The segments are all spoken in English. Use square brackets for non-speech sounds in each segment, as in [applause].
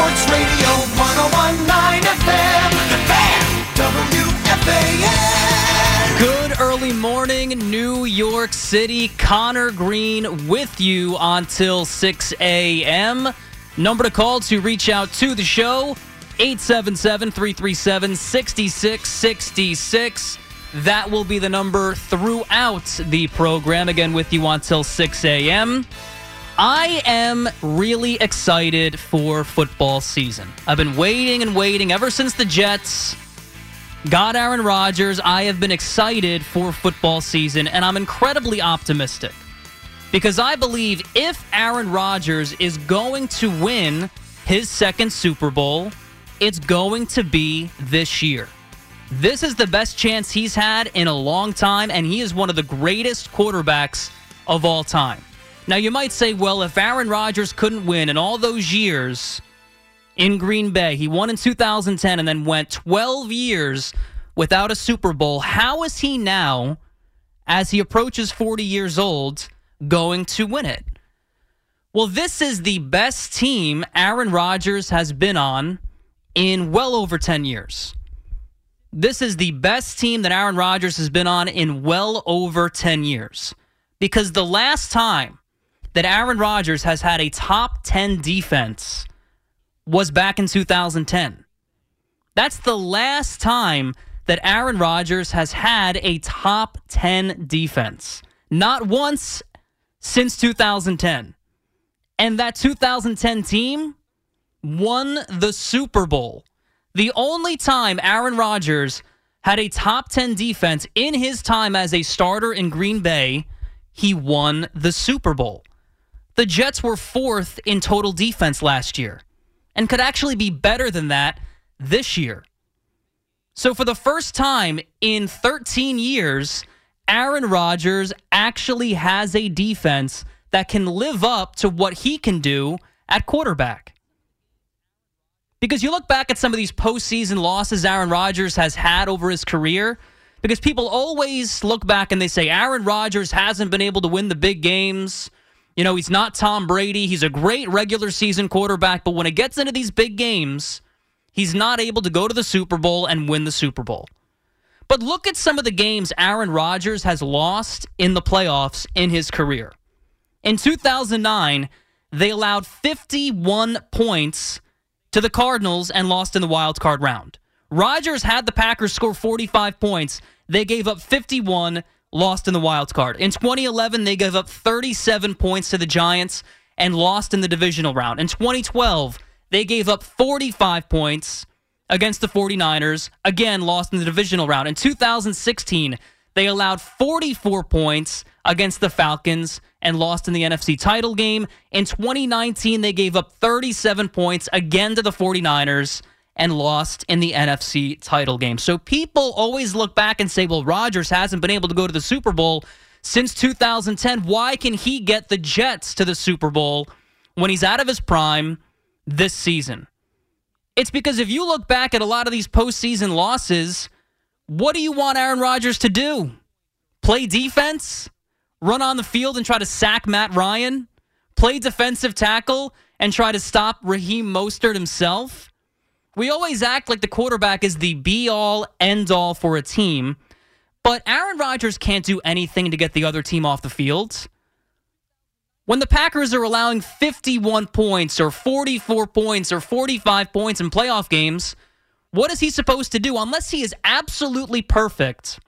Sports Radio 1019 FM. The. Good early morning, New York City. Conor Green with you until 6 a.m. Number to call to reach out to the show 877 337 6666. That will be the number throughout the program. Again, with you until 6 a.m. I am really excited for football season. I've been waiting and waiting ever since the Jets got Aaron Rodgers. I have been excited for football season, and I'm incredibly optimistic because I believe if Aaron Rodgers is going to win his second Super Bowl, it's going to be this year. This is the best chance he's had in a long time, and he is one of the greatest quarterbacks of all time. Now, you might say, well, if Aaron Rodgers couldn't win in all those years in Green Bay, he won in 2010 and then went 12 years without a Super Bowl, how is he now, as he approaches 40 years old, going to win it? Well, this is the best team Aaron Rodgers has been on in well over 10 years. This is the best team that Aaron Rodgers has been on in well over 10 years. Because the last time that Aaron Rodgers has had a top 10 defense was back in 2010. That's the last time that Aaron Rodgers has had a top 10 defense. Not once since 2010. And that 2010 team won the Super Bowl. The only time Aaron Rodgers had a top 10 defense in his time as a starter in Green Bay, he won the Super Bowl. The Jets were fourth in total defense last year and could actually be better than that this year. So, for the first time in 13 years, Aaron Rodgers actually has a defense that can live up to what he can do at quarterback. Because you look back at some of these postseason losses Aaron Rodgers has had over his career, because people always look back and they say Aaron Rodgers hasn't been able to win the big games. You know, he's not Tom Brady. He's a great regular season quarterback, but when it gets into these big games, he's not able to go to the Super Bowl and win the Super Bowl. But look at some of the games Aaron Rodgers has lost in the playoffs in his career. In 2009, they allowed 51 points to the Cardinals and lost in the wild card round. Rodgers had the Packers score 45 points. They gave up 51, lost in the wild card. In 2011, they gave up 37 points to the Giants and lost in the divisional round. In 2012, they gave up 45 points against the 49ers, again lost in the divisional round. In 2016, they allowed 44 points against the Falcons and lost in the NFC title game. In 2019, they gave up 37 points again to the 49ers and lost in the NFC title game. So people always look back and say, well, Rodgers hasn't been able to go to the Super Bowl since 2010. Why can he get the Jets to the Super Bowl when he's out of his prime this season? It's because if you look back at a lot of these postseason losses, what do you want Aaron Rodgers to do? Play defense? Run on the field and try to sack Matt Ryan? Play defensive tackle and try to stop Raheem Mostert himself? We always act like the quarterback is the be all, end all for a team, but Aaron Rodgers can't do anything to get the other team off the field. When the Packers are allowing 51 points or 44 points or 45 points in playoff games, what is he supposed to do unless he is absolutely perfect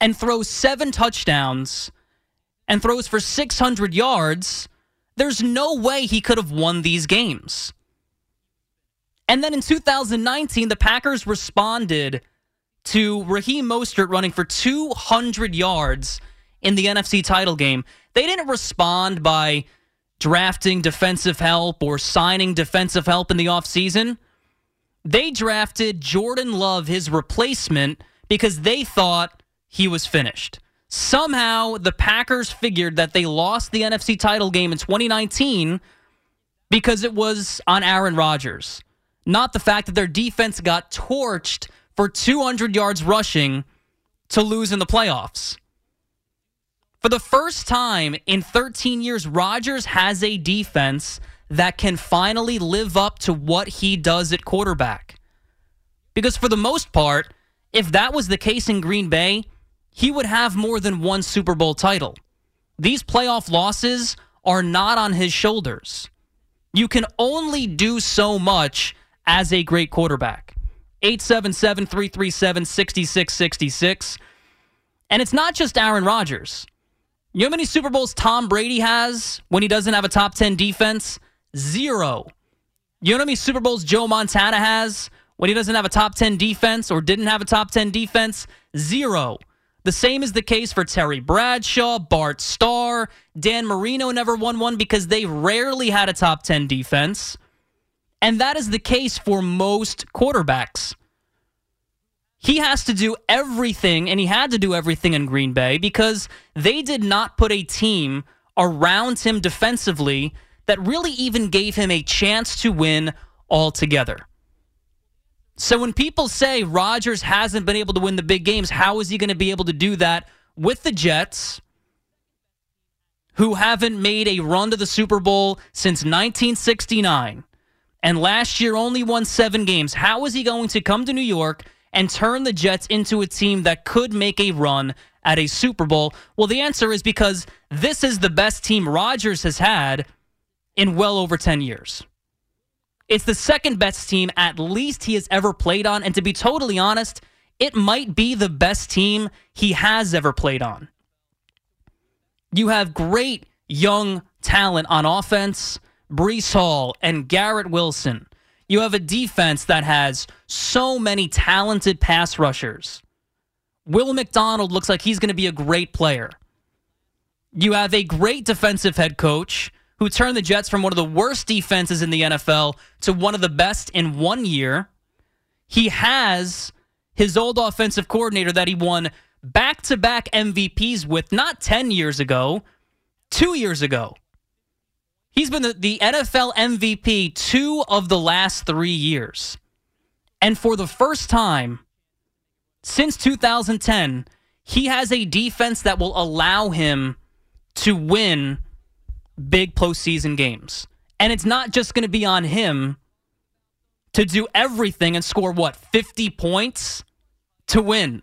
and throws seven touchdowns and throws for 600 yards? There's no way he could have won these games. And then in 2019, the Packers responded to Raheem Mostert running for 200 yards in the NFC title game. They didn't respond by drafting defensive help or signing defensive help in the offseason. They drafted Jordan Love, his replacement, because they thought he was finished. Somehow, the Packers figured that they lost the NFC title game in 2019 because it was on Aaron Rodgers, not the fact that their defense got torched for 200 yards rushing to lose in the playoffs. For the first time in 13 years, Rodgers has a defense that can finally live up to what he does at quarterback. Because for the most part, if that was the case in Green Bay, he would have more than one Super Bowl title. These playoff losses are not on his shoulders. You can only do so much as a great quarterback. 877 337 6666. And it's not just Aaron Rodgers. You know how many Super Bowls Tom Brady has when he doesn't have a top 10 defense? Zero. You know how many Super Bowls Joe Montana has when he doesn't have a top 10 defense or didn't have a top 10 defense? Zero. The same is the case for Terry Bradshaw, Bart Starr, Dan Marino never won one because they rarely had a top 10 defense. And that is the case for most quarterbacks. He has to do everything, and he had to do everything in Green Bay because they did not put a team around him defensively that really even gave him a chance to win altogether. So when people say Rodgers hasn't been able to win the big games, how is he going to be able to do that with the Jets, who haven't made a run to the Super Bowl since 1969? And last year only won seven games. How is he going to come to New York and turn the Jets into a team that could make a run at a Super Bowl? Well, the answer is because this is the best team Rodgers has had in well over 10 years. It's the second best team, at least, he has ever played on. And to be totally honest, it might be the best team he has ever played on. You have great young talent on offense, Breece Hall and Garrett Wilson. You have a defense that has so many talented pass rushers. Will McDonald looks like he's going to be a great player. You have a great defensive head coach who turned the Jets from one of the worst defenses in the NFL to one of the best in one year. He has his old offensive coordinator that he won back to back MVPs with not 10 years ago, two years ago. He's been the, the NFL MVP two of the last three years. And for the first time since 2010, he has a defense that will allow him to win big postseason games. And it's not just going to be on him to do everything and score, what, 50 points to win.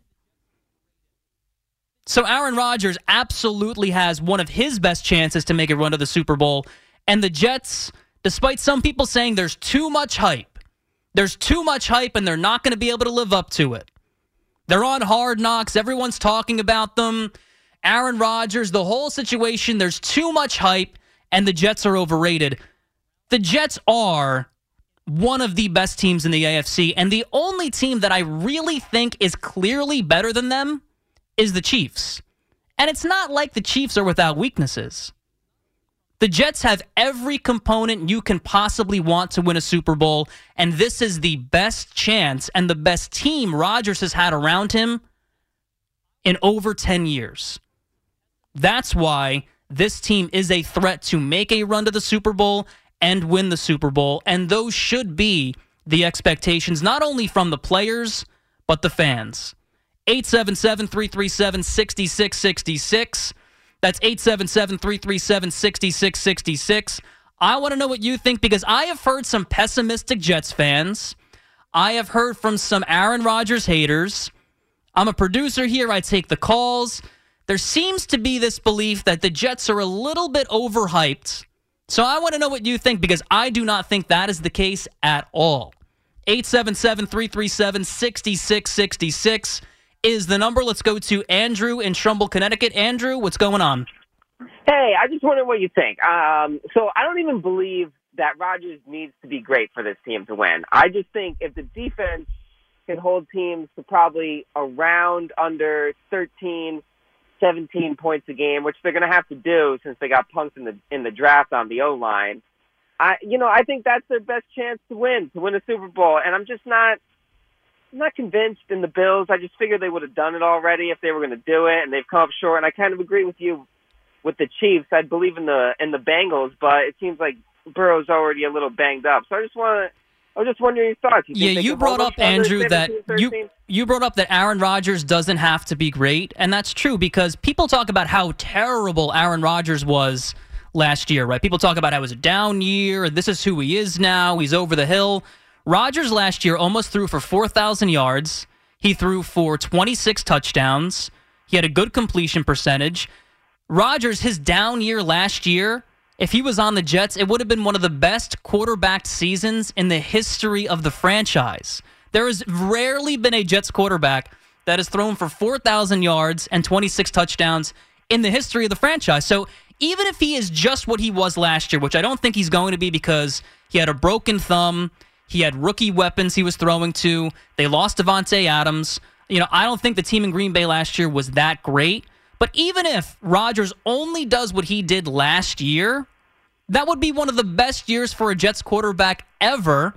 So Aaron Rodgers absolutely has one of his best chances to make a run to the Super Bowl. And the Jets, despite some people saying there's too much hype, there's too much hype and they're not going to be able to live up to it. They're on hard knocks. Everyone's talking about them. Aaron Rodgers, the whole situation, there's too much hype and the Jets are overrated. The Jets are one of the best teams in the AFC, and the only team that I really think is clearly better than them is the Chiefs. And it's not like the Chiefs are without weaknesses. The Jets have every component you can possibly want to win a Super Bowl, and this is the best chance and the best team Rodgers has had around him in over 10 years. That's why this team is a threat to make a run to the Super Bowl and win the Super Bowl. And those should be the expectations, not only from the players, but the fans. 877 337 6666. That's 877 337 6666. I want to know what you think because I have heard some pessimistic Jets fans. I have heard from some Aaron Rodgers haters. I'm a producer here. I take the calls. there seems to be this belief that the Jets are a little bit overhyped. So I want to know what you think because I do not think that is the case at all. 877 337 6666 is the number. Let's go to Andrew in Trumbull, Connecticut. Andrew, what's going on? Hey, I just wonder what you think. Um, so I don't even believe that Rodgers needs to be great for this team to win. I just think if the defense can hold teams to probably around under 13, 17 points a game, which they're going to have to do since they got punked in the in the draft on the O line. I, you know, I think that's their best chance to win, to win a Super Bowl. And I'm just not, I'm not convinced in the Bills. I just figured they would have done it already if they were going to do it, and they've come up short. And I kind of agree with you with the Chiefs. I believe in the in the Bengals, but it seems like Burrow's already a little banged up. So I just want to. I was just wondering your thoughts. You Yeah, you brought up Andrew that 17, you you brought up that Aaron Rodgers doesn't have to be great, and that's true because people talk about how terrible Aaron Rodgers was last year, right? People talk about how it was a down year, and this is who he is now. He's over the hill. Rodgers last year almost threw for 4,000 yards. He threw for 26 touchdowns. He had a good completion percentage. Rodgers, his down year last year, if he was on the Jets, it would have been one of the best quarterbacked seasons in the history of the franchise. There has rarely been a Jets quarterback that has thrown for 4,000 yards and 26 touchdowns in the history of the franchise. So even if he is just what he was last year, which I don't think he's going to be because he had a broken thumb, he had rookie weapons he was throwing to, they lost Davante Adams. You know, I don't think the team in Green Bay last year was that great. But even if Rodgers only does what he did last year, that would be one of the best years for a Jets quarterback ever.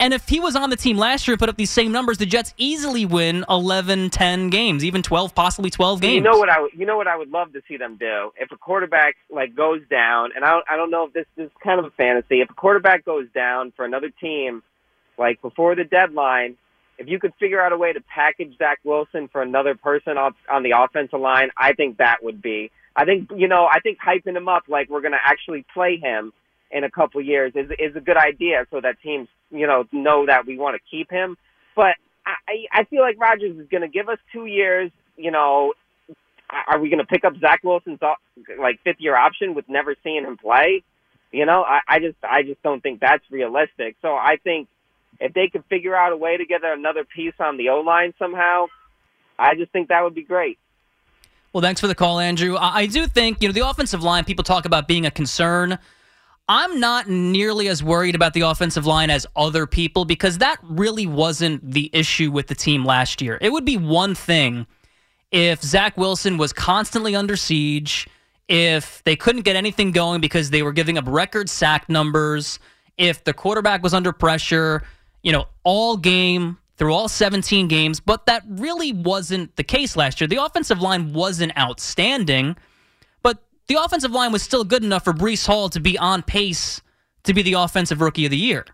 And if he was on the team last year and put up these same numbers, the Jets easily win 11, 10 games, even 12, possibly 12 games. You know what I would, you know what I would love to see them do if a quarterback like goes down, and I don't, I don't know if this, this is kind of a fantasy. If a quarterback goes down for another team, like before the deadline, if you could figure out a way to package Zach Wilson for another person on, on the offensive line, I think that would be. I think you know, I think hyping him up like we're going to actually play him in a couple years is is a good idea, so that teams you know know that we want to keep him. But I I feel like Rodgers is going to give us two years. You know, are we going to pick up Zach Wilson's like fifth year option with never seeing him play? You know, I, I just I just don't think that's realistic. So I think if they could figure out a way to get another piece on the O line somehow, I just think that would be great. Well, thanks for the call, Andrew. I, I do think, you know, the offensive line, people talk about being a concern. I'm not nearly as worried about the offensive line as other people because that really wasn't the issue with the team last year. It would be one thing if Zach Wilson was constantly under siege, if they couldn't get anything going because they were giving up record sack numbers, if the quarterback was under pressure, you know, all game through all 17 games, but that really wasn't the case last year. The offensive line wasn't outstanding, the offensive line was still good enough for Breece Hall to be on pace to be the offensive rookie of the year.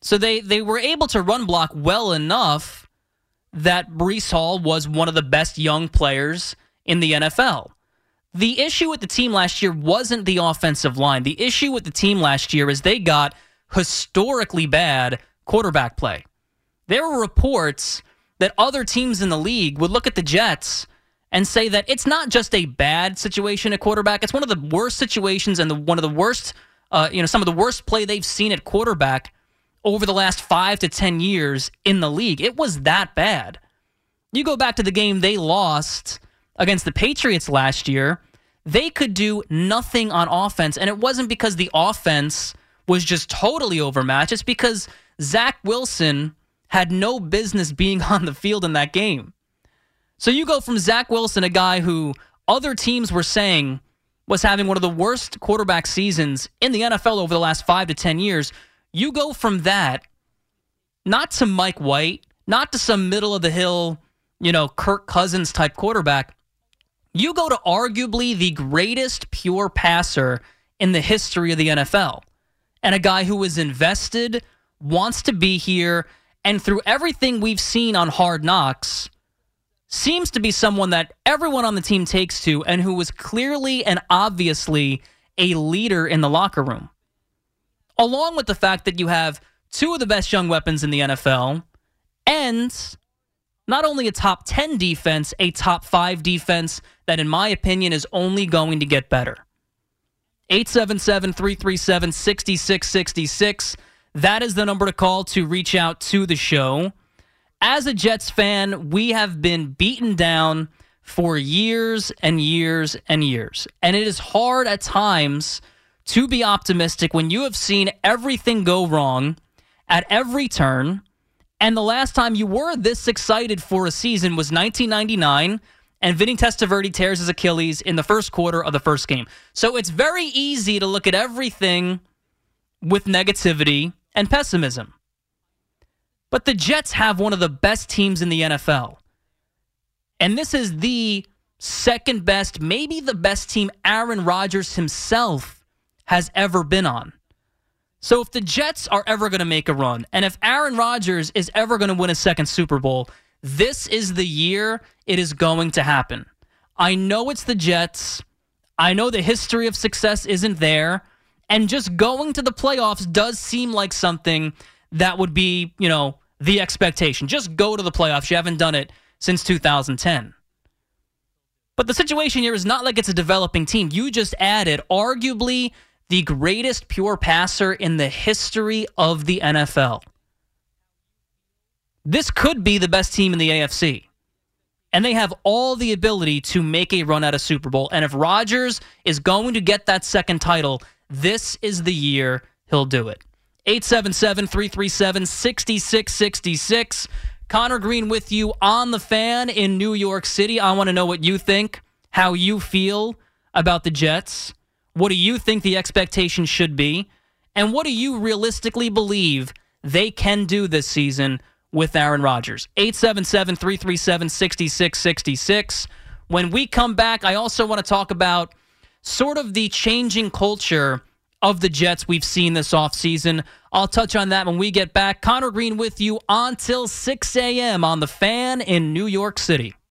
So they they were able to run block well enough that Breece Hall was one of the best young players in the NFL. The issue with the team last year wasn't the offensive line. The issue with the team last year is they got historically bad quarterback play. There were reports that other teams in the league would look at the Jets and say that it's not just a bad situation at quarterback; it's one of the worst situations and the, one of the worst, uh, you know, some of the worst play they've seen at quarterback over the last five to ten years in the league. It was that bad. You go back to the game they lost against the Patriots last year. They could do nothing on offense, and it wasn't because the offense was just totally overmatched. It's because Zach Wilson had no business being [laughs] on the field in that game. So you go from Zach Wilson, a guy who other teams were saying was having one of the worst quarterback seasons in the NFL over the last five to 10 years. You go from that, not to Mike White, not to some middle of the hill, you know, Kirk Cousins type quarterback. You go to arguably the greatest pure passer in the history of the NFL and a guy who is invested, wants to be here, and through everything we've seen on Hard Knocks, seems to be someone that everyone on the team takes to and who was clearly and obviously a leader in the locker room. Along with the fact that you have two of the best young weapons in the NFL and not only a top 10 defense, a top 5 defense that, in my opinion, is only going to get better. 877 337 6666. That is the number to call to reach out to the show. As a Jets fan, we have been beaten down for years and years and years. And it is hard at times to be optimistic when you have seen everything go wrong at every turn. And the last time you were this excited for a season was 1999 and Vinny Testaverde tears his Achilles in the first quarter of the first game. So it's very easy to look at everything with negativity and pessimism. But the Jets have one of the best teams in the NFL. And this is the second best, maybe the best team Aaron Rodgers himself has ever been on. So if the Jets are ever going to make a run, and if Aaron Rodgers is ever going to win a second Super Bowl, this is the year it is going to happen. I know it's the Jets. I know the history of success isn't there. And just going to the playoffs does seem like something that would be, you know, the expectation. Just go to the playoffs. You haven't done it since 2010. But the situation here is not like it's a developing team. You just added arguably the greatest pure passer in the history of the NFL. This could be the best team in the AFC. And they have all the ability to make a run at a Super Bowl. And if Rodgers is going to get that second title, this is the year he'll do it. 877 337 6666. Conor Green with you on the fan in New York City. I want to know what you think, how you feel about the Jets. What do you think the expectation should be? And what do you realistically believe they can do this season with Aaron Rodgers. 877 337 6666. When we come back, I also want to talk about sort of the changing culture of the Jets we've seen this offseason. I'll touch on that when we get back. Conor Green with you until 6 a.m. on The Fan in New York City.